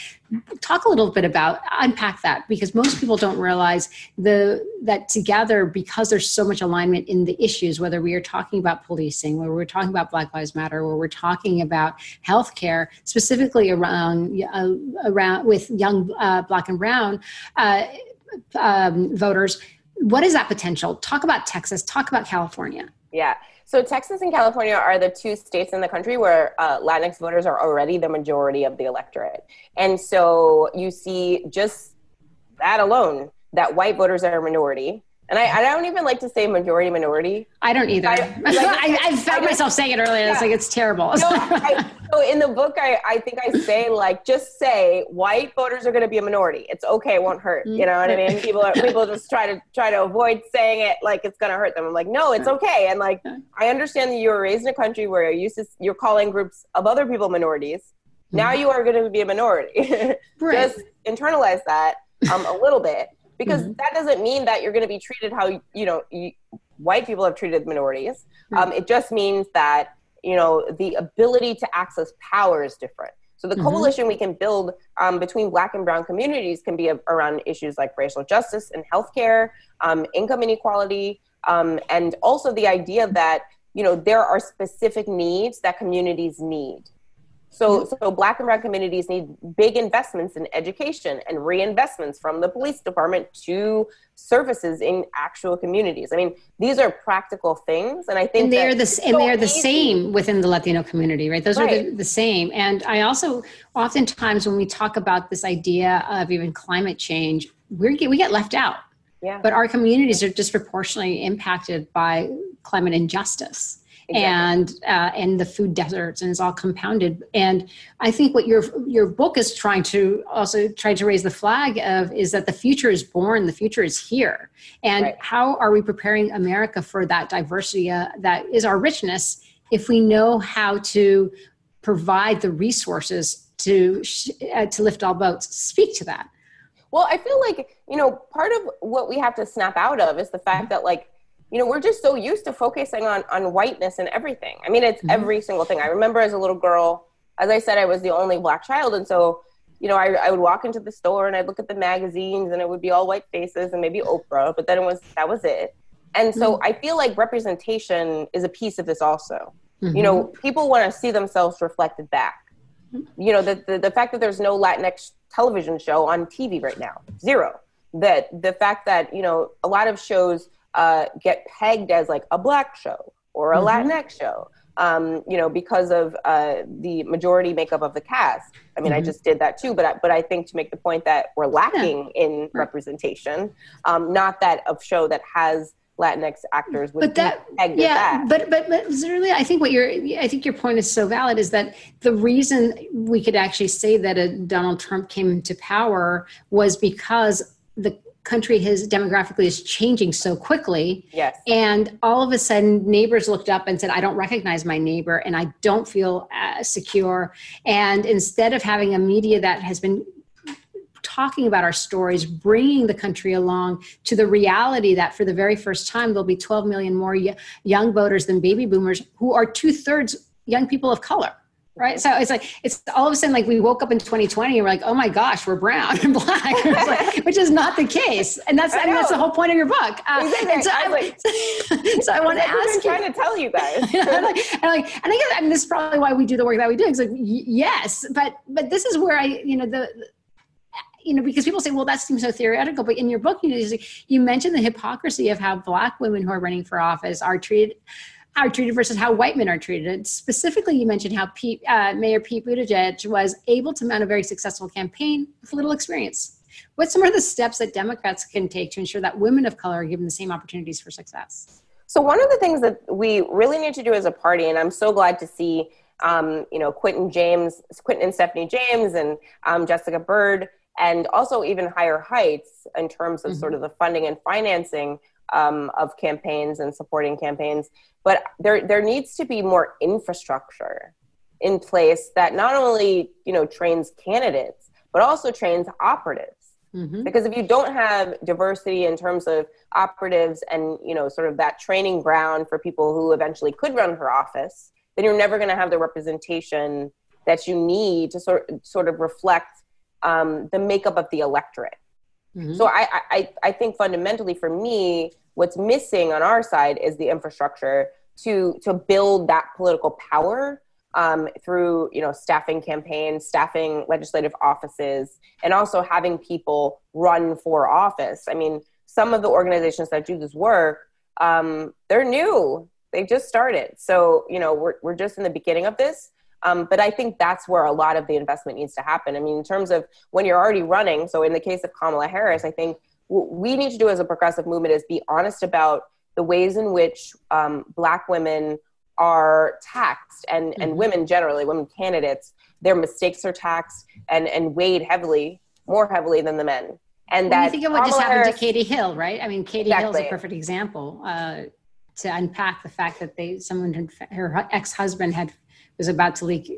Talk a little bit about unpack that because most people don't realize the that together because there's so much alignment in the issues, whether we are talking about policing, whether we're talking about Black Lives Matter, where we're talking about healthcare, specifically around uh, around with young uh, black and brown uh, um, voters what is that potential? Talk about Texas, talk about California. Yeah. So Texas and California are the two states in the country where uh, Latinx voters are already the majority of the electorate. And so you see just that alone, that white voters are a minority. And I, I don't even like to say majority minority. I don't either. I, <laughs> like, I, I found I myself saying it earlier. Yeah. It's like it's terrible. No, I, <laughs> so in the book, I, I think I say like just say white voters are going to be a minority. It's okay. It won't hurt. You know what I mean? People are people just try to try to avoid saying it like it's going to hurt them. I'm like, no, it's okay. And like I understand that you were raised in a country where you're used to you're calling groups of other people minorities. Now mm-hmm. you are going to be a minority. <laughs> right. Just internalize that um, a little bit because mm-hmm. that doesn't mean that you're going to be treated how you know you, white people have treated minorities. Mm-hmm. Um, it just means that you know the ability to access power is different. So the mm-hmm. coalition we can build um, between Black and Brown communities can be a, around issues like racial justice and healthcare, um, income inequality, um, and also the idea that you know there are specific needs that communities need so, mm-hmm. so black and brown communities need big investments in education and reinvestments from the police department to services in actual communities. I mean, these are practical things, and I think and they are the so and they are the easy. same within the Latino community, right? Those right. are the, the same. And I also oftentimes when we talk about this idea of even climate change, we get we get left out. Yeah. But our communities are disproportionately impacted by climate injustice exactly. and uh, and the food deserts and it's all compounded and i think what your your book is trying to also try to raise the flag of is that the future is born the future is here and right. how are we preparing america for that diversity uh, that is our richness if we know how to provide the resources to uh, to lift all boats speak to that well i feel like you know part of what we have to snap out of is the fact mm-hmm. that like you know, we're just so used to focusing on on whiteness and everything. I mean, it's mm-hmm. every single thing. I remember as a little girl, as I said, I was the only black child, and so you know, I, I would walk into the store and I'd look at the magazines, and it would be all white faces and maybe Oprah, but then it was that was it. And so mm-hmm. I feel like representation is a piece of this also. Mm-hmm. You know, mm-hmm. people want to see themselves reflected back. You know, the, the the fact that there's no Latinx television show on TV right now, zero. That the fact that you know a lot of shows uh, get pegged as like a black show or a mm-hmm. Latinx show. Um, you know, because of uh, the majority makeup of the cast. I mean, mm-hmm. I just did that too, but I, but I think to make the point that we're lacking yeah. in representation, um, not that of show that has Latinx actors would but that, yeah, that. but but but really, I think what you're, I think your point is so valid is that the reason we could actually say that a Donald Trump came into power was because the country has demographically is changing so quickly. Yes. And all of a sudden, neighbors looked up and said, I don't recognize my neighbor and I don't feel uh, secure. And instead of having a media that has been talking about our stories, bringing the country along to the reality that for the very first time, there'll be 12 million more young voters than baby boomers who are two thirds young people of color right? So it's like it's all of a sudden like we woke up in 2020 and we're like oh my gosh we're brown and <laughs> black. Like, <laughs> which is not the case. And that's I, I mean that's the whole point of your book. Uh, exactly. so, I, like, <laughs> so I want to ask you to tell you guys. And, like, and like and I guess I mean, this is probably why we do the work that we do it's like yes but but this is where I you know the you know, because people say, well, that seems so theoretical. But in your book, you you mentioned the hypocrisy of how Black women who are running for office are treated are treated versus how white men are treated. Specifically, you mentioned how Pete, uh, Mayor Pete Buttigieg was able to mount a very successful campaign with little experience. What some of the steps that Democrats can take to ensure that women of color are given the same opportunities for success? So one of the things that we really need to do as a party, and I'm so glad to see, um, you know, Quentin James, Quentin and Stephanie James, and um, Jessica Byrd, and also even higher heights in terms of mm-hmm. sort of the funding and financing um, of campaigns and supporting campaigns. But there, there needs to be more infrastructure in place that not only you know trains candidates but also trains operatives. Mm-hmm. Because if you don't have diversity in terms of operatives and you know sort of that training ground for people who eventually could run for office, then you're never going to have the representation that you need to sort sort of reflect um, the makeup of the electorate. Mm-hmm. So I, I I think fundamentally for me, What's missing on our side is the infrastructure to to build that political power um, through you know staffing campaigns, staffing legislative offices, and also having people run for office. I mean, some of the organizations that do this work, um, they're new. They just started, so you know we're we're just in the beginning of this. Um, but I think that's where a lot of the investment needs to happen. I mean, in terms of when you're already running. So in the case of Kamala Harris, I think what we need to do as a progressive movement is be honest about the ways in which um, black women are taxed and, mm-hmm. and women generally women candidates their mistakes are taxed and, and weighed heavily more heavily than the men and well, that you think of what Kamala just happened Harris, to Katie Hill right i mean Katie exactly. Hill is a perfect example uh, to unpack the fact that they someone had, her ex-husband had was about to leak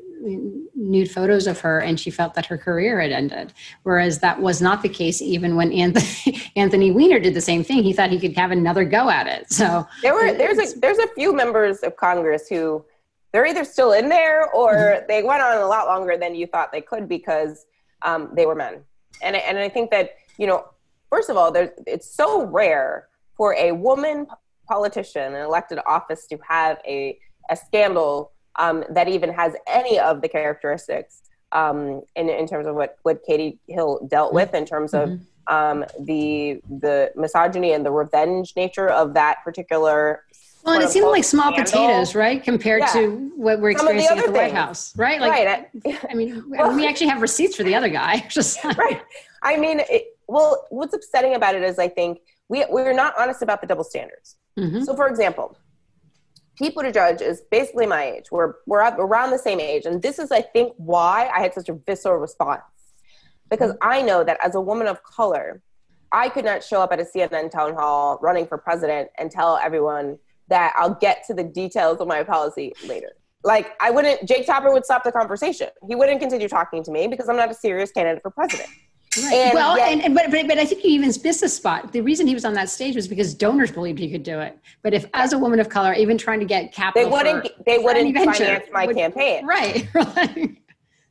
nude photos of her and she felt that her career had ended. Whereas that was not the case even when anthony, <laughs> anthony weiner did the same thing. He thought he could have another go at it. So there were there's a there's a few members of congress who they're either still in there or <laughs> they went on a lot longer than you thought they could because um, they were men. And, and i think that you know first of all there's it's so rare for a woman politician an elected office to have a a scandal um, that even has any of the characteristics um, in, in terms of what, what Katie Hill dealt with in terms of mm-hmm. um, the the misogyny and the revenge nature of that particular. Well, and it seemed like small scandal. potatoes, right, compared yeah. to what we're experiencing at the things. White House, right? Like, right. I mean, well, <laughs> we actually have receipts for the other guy. <laughs> Just <laughs> right. I mean, it, well, what's upsetting about it is I think we we're not honest about the double standards. Mm-hmm. So, for example, Pete Buttigieg is basically my age. We're we're up around the same age, and this is, I think, why I had such a visceral response because mm-hmm. I know that as a woman of color, I could not show up at a CNN town hall running for president and tell everyone that I'll get to the details of my policy later. Like I wouldn't. Jake Tapper would stop the conversation. He wouldn't continue talking to me because I'm not a serious candidate for president. Right. And well, yet, and, and, but, but but I think you even missed a spot. The reason he was on that stage was because donors believed he could do it. But if, as a woman of color, even trying to get capital, they wouldn't. For, they wouldn't finance my would, campaign. Right. <laughs> Right.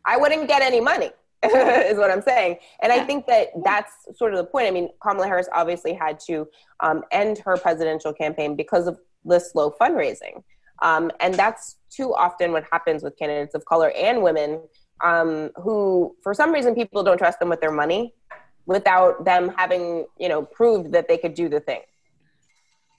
I wouldn't get any money. <laughs> is what I'm saying. And. I think that that's sort of the point. I mean, Kamala Harris obviously had to um, end her presidential campaign because of the slow fundraising. Um, and that's too often what happens with candidates of color and women um, who, for some reason, people don't trust them with their money without them having, you know, proved that they could do the thing.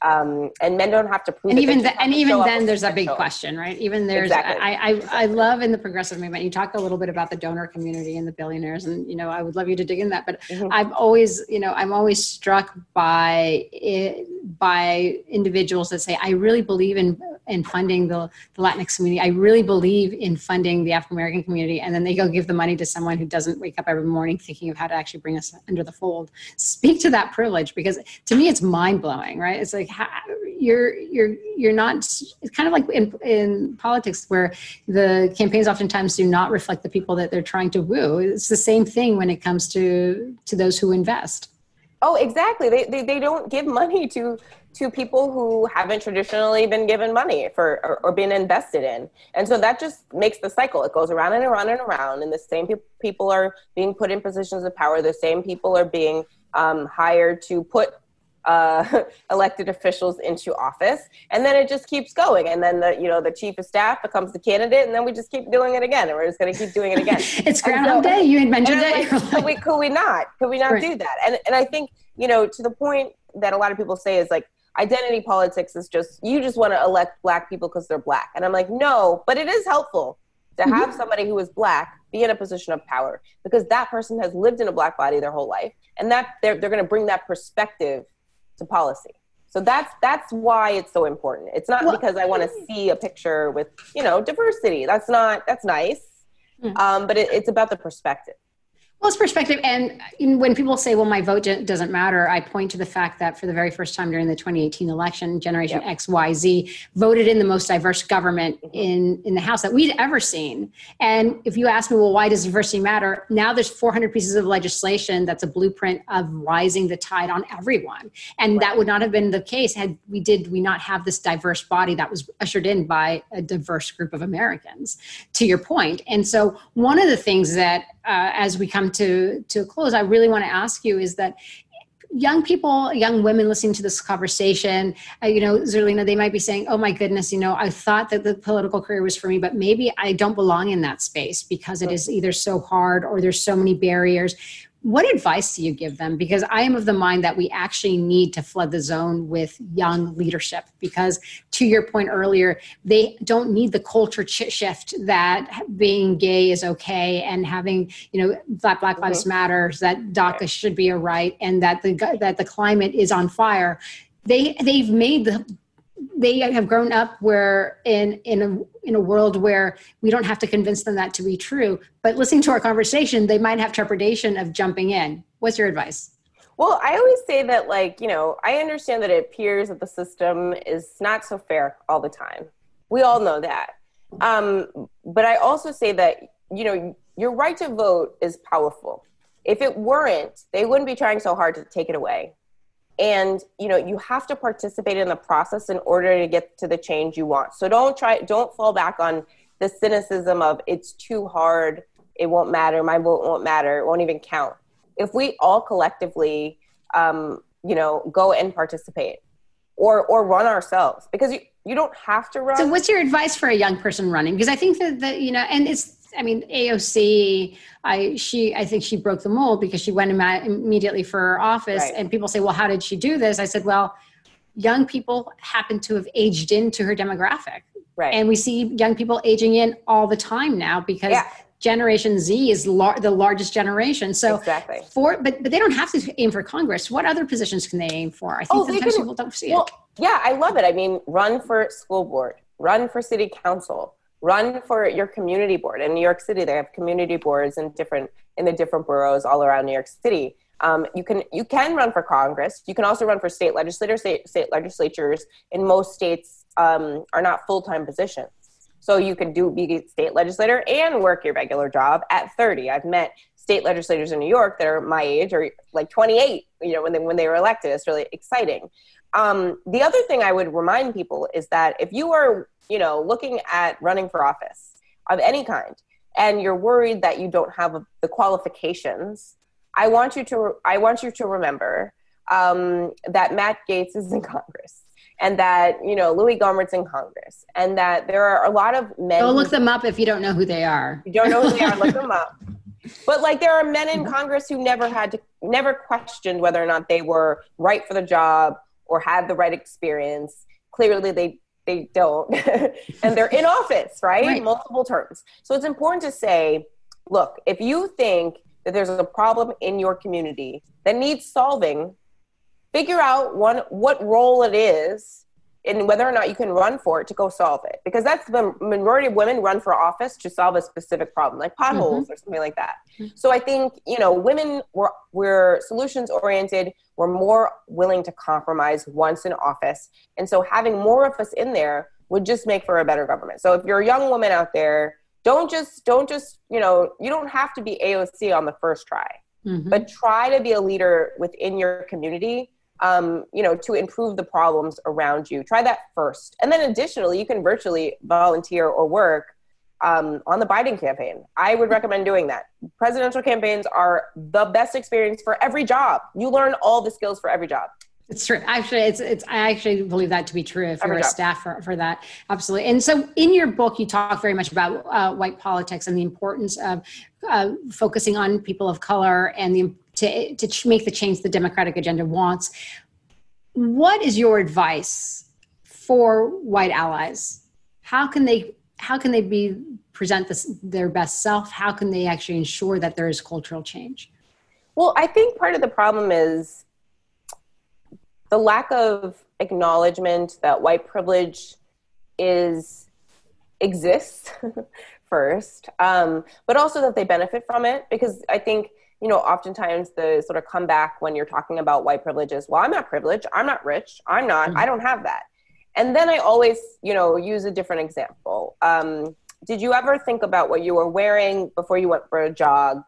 Um, and men don't have to prove. And even the, and even then, there's a big question, right? Even there's, exactly. I, I, exactly. I love in the progressive movement. You talk a little bit about the donor community and the billionaires, and you know, I would love you to dig in that. But mm-hmm. I've always, you know, I'm always struck by it, by individuals that say, I really believe in in funding the, the Latinx community. I really believe in funding the African American community, and then they go give the money to someone who doesn't wake up every morning thinking of how to actually bring us under the fold. Speak to that privilege because to me it's mind blowing, right? It's like how, you're you're you're not. It's kind of like in in politics where the campaigns oftentimes do not reflect the people that they're trying to woo. It's the same thing when it comes to to those who invest. Oh, exactly. They, they, they don't give money to to people who haven't traditionally been given money for or, or been invested in. And so that just makes the cycle. It goes around and around and around, and the same pe- people are being put in positions of power. The same people are being um, hired to put uh, <laughs> elected officials into office, and then it just keeps going. And then the you know the chief of staff becomes the candidate, and then we just keep doing it again, and we're just going to keep doing it again. <laughs> it's Groundhog so, Day. You invented it. Like, could we could we not? Could we not right. do that? And and I think you know to the point that a lot of people say is like identity politics is just you just want to elect black people because they're black, and I'm like no, but it is helpful to mm-hmm. have somebody who is black be in a position of power because that person has lived in a black body their whole life and that they're, they're going to bring that perspective to policy. So that's that's why it's so important. It's not well, because I want to see a picture with you know diversity. That's not that's nice, mm-hmm. um, but it, it's about the perspective. Well, it's perspective. And when people say, well, my vote doesn't matter, I point to the fact that for the very first time during the 2018 election, Generation yep. XYZ voted in the most diverse government in, in the House that we'd ever seen. And if you ask me, well, why does diversity matter? Now there's 400 pieces of legislation that's a blueprint of rising the tide on everyone. And right. that would not have been the case had we did we not have this diverse body that was ushered in by a diverse group of Americans, to your point. And so one of the things that uh, as we come to to a close, I really want to ask you is that young people, young women listening to this conversation, uh, you know, Zerlina, they might be saying, "Oh my goodness, you know, I thought that the political career was for me, but maybe I don't belong in that space because it is either so hard or there's so many barriers." What advice do you give them? Because i am of the mind that we actually need to flood the zone with young leadership because to your point earlier they don't need the culture shift that being gay is okay and having you know that black lives mm-hmm. matters that daca should be a right and that the that the climate is on fire. They they've made the they have grown up where in in a in a world where we don't have to convince them that to be true but listening to our conversation they might have trepidation of jumping in. What's your advice? Well i always say that like you know i understand that it appears that the system is not so fair all the time. We all know that. Um, but i also say that you know your right to vote is powerful. If it weren't they wouldn't be trying so hard to take it away and you know you have to participate in the process in order to get to the change you want. So don't try don't fall back on the cynicism of it's too hard. It won't matter. My vote won't matter. It won't even count. If we all collectively um, you know go and participate or or run ourselves because you you don't have to run. So what's your advice for a young person running? Because i think that, that you know and it's I mean, AOC, I she I think she broke the mold because she went Im- immediately for her office, right. and people say, well, how did she do this? I said, well, young people happen to have aged into her demographic, right? And we see young people aging in all the time now because. Yeah. Generation Z is lar- the largest generation. So, exactly. for but but they don't have to aim for Congress. What other positions can they aim for? I think oh, sometimes can, people don't see well, it. Yeah, I love it. I mean, run for school board, run for city council, run for your community board. In new york city they have community boards in different in the different boroughs all around new york city. Um, you can you can run for congress. You can also run for state legislators. State, state legislatures in most states um, are not full-time positions. So you can do be a state legislator and work your regular job at 30 i've met state legislators in new york that are my age or like 28 you know when they when they were elected. It's really exciting um, the other thing i would remind people is that if you are you know, looking at running for office of any kind, and you're worried that you don't have the qualifications, I want you to I want you to remember um, that Matt Gaetz is in Congress, and that you know Louie Gohmert's in Congress, and that there are a lot of men. Go look them up if you don't know who they are. If you don't know who they are, look them up. <laughs> But like there are men in Congress who never had to, never questioned whether or not they were right for the job or have the right experience. Clearly, they they don't <laughs> and they're in office right? right multiple terms so it's important to say look if you think that there's a problem in your community that needs solving figure out one what role it is in whether or not you can run for it to go solve it because that's the majority of women run for office to solve a specific problem like potholes mm-hmm. or something like that mm-hmm. so i think you know women were we're solutions oriented we're more willing to compromise once in office and so having more of us in there would just make for a better government so if you're a young woman out there don't just don't just you know you don't have to be aoc on the first try mm-hmm. but try to be a leader within your community um, you know, to improve the problems around you. Try that first. And then additionally, you can virtually volunteer or work um, on the Biden campaign. I would recommend doing that. Presidential campaigns are the best experience for every job. You learn all the skills for every job. It's true. Actually, it's it's. I actually believe that to be true. If you're a staff for, for that, absolutely. And so, in your book, you talk very much about uh, white politics and the importance of uh, focusing on people of color and the to to make the change the Democratic agenda wants. What is your advice for white allies? How can they how can they be present this, their best self? How can they actually ensure that there is cultural change? Well, I think part of the problem is the lack of acknowledgement that white privilege is exists <laughs> first um, but also that they benefit from it because i think you know oftentimes the sort of comeback when you're talking about white privilege is well i'm not privileged i'm not rich i'm not mm-hmm. i don't have that and then i always you know use a different example um, did you ever think about what you were wearing before you went for a jog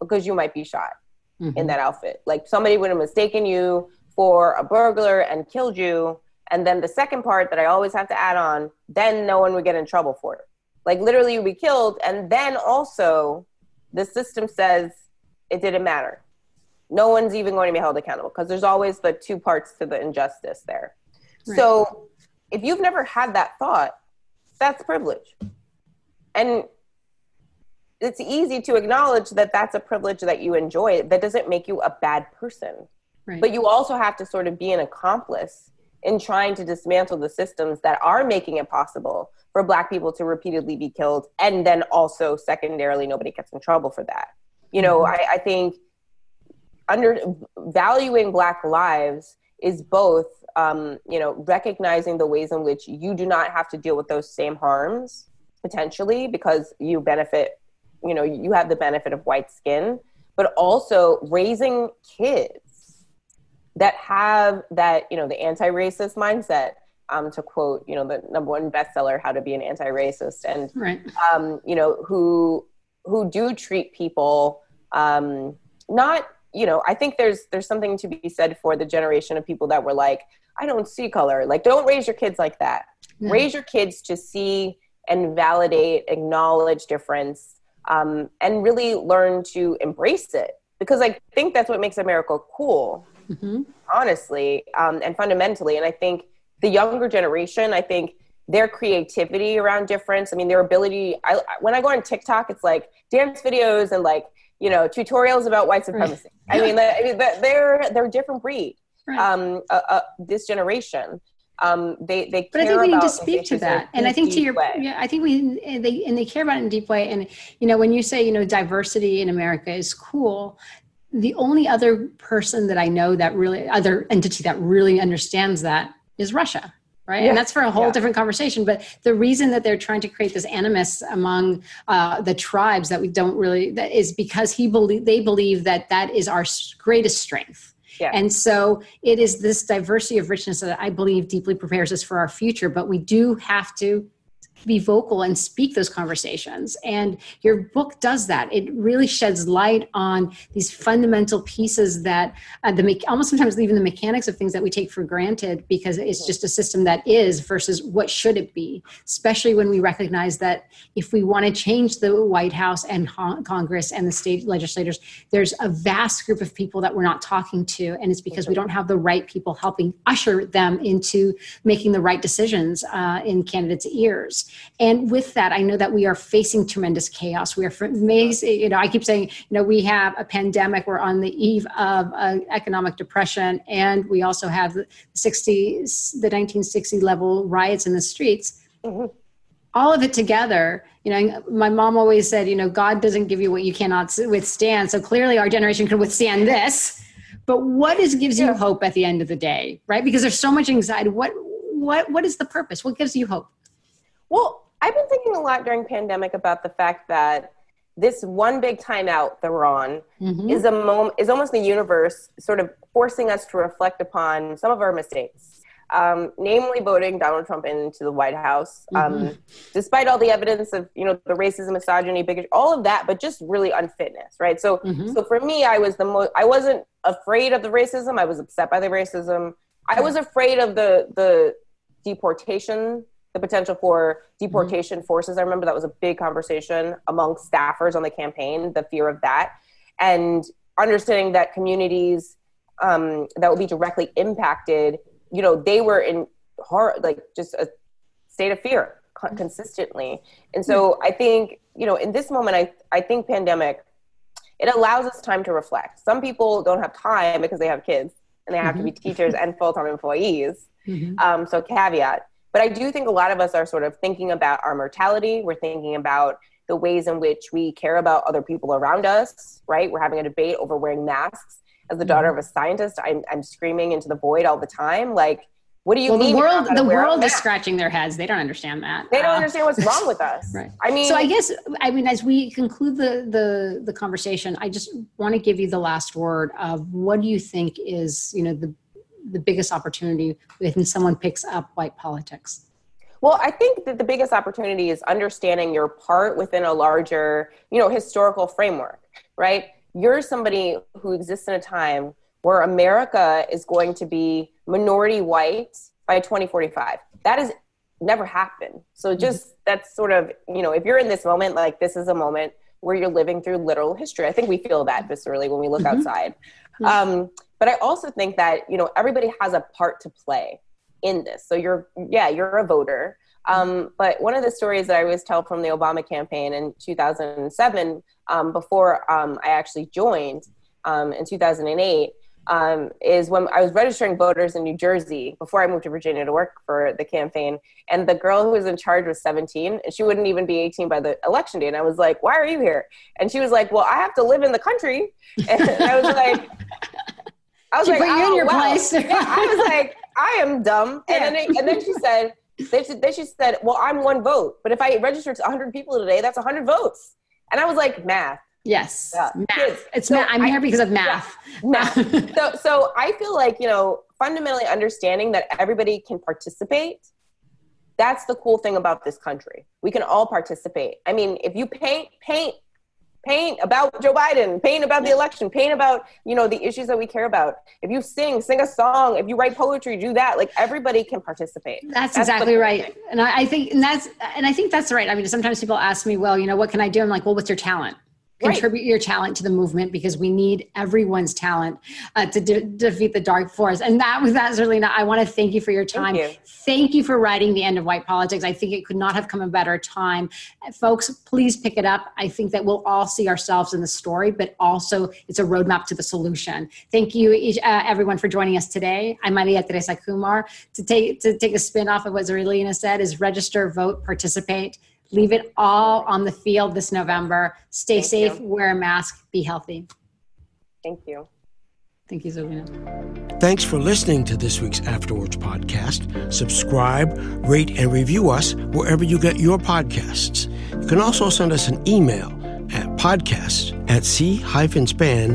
because you might be shot mm-hmm. in that outfit like somebody would have mistaken you for a burglar and killed you. And then the second part that I always have to add on, then no one would get in trouble for it. Like literally you'd be killed. And then also the system says it didn't matter. No one's even going to be held accountable because there's always the two parts to the injustice there. Right. So if you've never had that thought, that's privilege. And it's easy to acknowledge that that's a privilege that you enjoy. That doesn't make you a bad person. Right. But you also have to sort of be an accomplice in trying to dismantle the systems that are making it possible for black people to repeatedly be killed and then also secondarily nobody gets in trouble for that you know mm-hmm. I, I, think under valuing black lives is both um, you know recognizing the ways in which you do not have to deal with those same harms potentially because you benefit you know you have the benefit of white skin but also raising kids that have that you know the anti-racist mindset um, to quote you know the number one bestseller how to be an anti-racist and right. um, you know who who do treat people um, not you know i think there's there's something to be said for the generation of people that were like i don't see color like don't raise your kids like that raise your kids to see and validate acknowledge difference um, and really learn to embrace it because i think that's what makes america cool mm-hmm. honestly, um, and fundamentally. And I think the younger generation, I think their creativity around difference. I mean, their ability. I when I go on TikTok, it's like dance videos and like you know tutorials about white supremacy. Right. I mean, they're they're a different breed. Right. Um, uh, uh, this generation. Um, they they but I think we need to speak to that, and I think to your way. yeah, I think we they and they care about it in a deep way. And you know, when you say you know diversity in America is cool, the only other person that I know that really, other entity that really understands that is Russia. Right. Yeah. And that's for a whole yeah. different conversation. But the reason that they're trying to create this animus among uh, the tribes that we don't really, that is because he believe, they believe that that is our greatest strength. Yeah. And so it is this diversity of richness that I believe deeply prepares us for our future. But we do have to be vocal and speak those conversations. And your book does that. It really sheds light on these fundamental pieces that uh, the almost sometimes even the mechanics of things that we take for granted because it's just a system that is versus what should it be. Especially when we recognize that if we want to change the White House and Congress and the state legislators, there's a vast group of people that we're not talking to, and it's because we don't have the right people helping usher them into making the right decisions uh, in candidates' ears. And with that, I know that we are facing tremendous chaos. We are facing, you know, I keep saying, you know, we have a pandemic. We're on the eve of economic depression, and we also have the 60s, the 1960 level riots in the streets. Mm-hmm. All of it together, you know, my mom always said, you know, God doesn't give you what you cannot withstand. So clearly, our generation can withstand this. But what is gives you hope at the end of the day, right? Because there's so much anxiety. What what what is the purpose? What gives you hope? Well, I've been thinking a lot during pandemic about the fact that this one big timeout that we're on mm-hmm. is a moment is almost the universe sort of forcing us to reflect upon some of our mistakes um, namely voting Donald Trump into the White House, um, mm-hmm. despite all the evidence of you know the racism, misogyny, bigotry, all of that, but just really unfitness, right? So, mm-hmm. so for me, I was the most. I wasn't afraid of the racism. I was upset by the racism. I was afraid of the the deportation, the potential for deportation mm-hmm. forces. I remember that was a big conversation among staffers on the campaign. The fear of that, and understanding that communities um, that will be directly impacted you know they were in horror like just a state of fear consistently and so i think you know in this moment i i think pandemic it allows us time to reflect some people don't have time because they have kids and they have mm-hmm. to be mm-hmm. teachers and full-time employees mm-hmm. um, so caveat but i do think a lot of us are sort of thinking about our mortality we're thinking about the ways in which we care about other people around us right we're having a debate over wearing masks as the daughter mm-hmm. of a scientist, I'm, I'm screaming into the void all the time. Like, what do you well, mean? The world, the world is scratching their heads. They don't understand that. They don't uh, understand what's wrong with <laughs> us. right. I mean, so I guess, I mean, as we conclude the, the, the conversation, I just want to give you the last word of what do you think is, you know, the, the biggest opportunity when someone picks up white politics? Well, I think that the biggest opportunity is understanding your part within a larger, you know, historical framework, right? you're somebody who exists in a time where America is going to be minority white by 2045. That has never happened. So mm-hmm. just mm-hmm. that's sort of, you know, if you're in this moment, like this is a moment where you're living through literal history. I think we feel that viscerally when we look mm-hmm. outside. Mm-hmm. Um, but I also think that, you know, everybody has a part to play in this. So you're, yeah, you're a voter. Um, but one of the stories that I always tell from the Obama campaign in 2007, um, before um, I actually joined um, in 2008, um, is when I was registering voters in New Jersey before I moved to Virginia to work for the campaign. And the girl who was in charge was 17, and she wouldn't even be 18 by the election day. And I was like, "Why are you here?" And she was like, "Well, I have to live in the country." <laughs> And I was like. I was she like, put you oh, in your place. <laughs> yeah, I was like, I am dumb. And then, it, and then she said, they, they just said, well, I'm one vote. But if I register to 100 people today, that's 100 votes. And I was like, math. Yes, yeah. math. Kids. It's so math. I'm I, here because of math. Yeah, math. <laughs> so, so I feel like you know, fundamentally understanding that everybody can participate. That's the cool thing about this country. We can all participate. I mean, if you paint, paint paint about Joe Biden, paint about the election, paint about, you know, the issues that we care about. If you sing, sing a song. If you write poetry, do that. Like everybody can participate. That's, that's exactly right. And I, I think, and that's, and I think that's right. I mean, sometimes people ask me, well, you know, what can I do? I'm like, well, what's your talent? Contribute right. your talent to the movement because we need everyone's talent uh, to de- defeat the dark force. And that was that, Zerlina. I want to thank you for your time. Thank you. thank you. for writing The End of White Politics. I think it could not have come a better time. Folks, please pick it up. I think that we'll all see ourselves in the story, but also it's a roadmap to the solution. Thank you, uh, everyone, for joining us today. I'm Maria Teresa Kumar. To take, to take a spin off of what Zerlina said is register, vote, participate. Leave it all on the field this November. Stay Thank safe, you. wear a mask, be healthy. Thank you. Thank you, Zerlina. Thanks for listening to this week's After Words podcast. Subscribe, rate, and review us wherever you get your podcasts. You can also send us an email at podcast at c-span.org.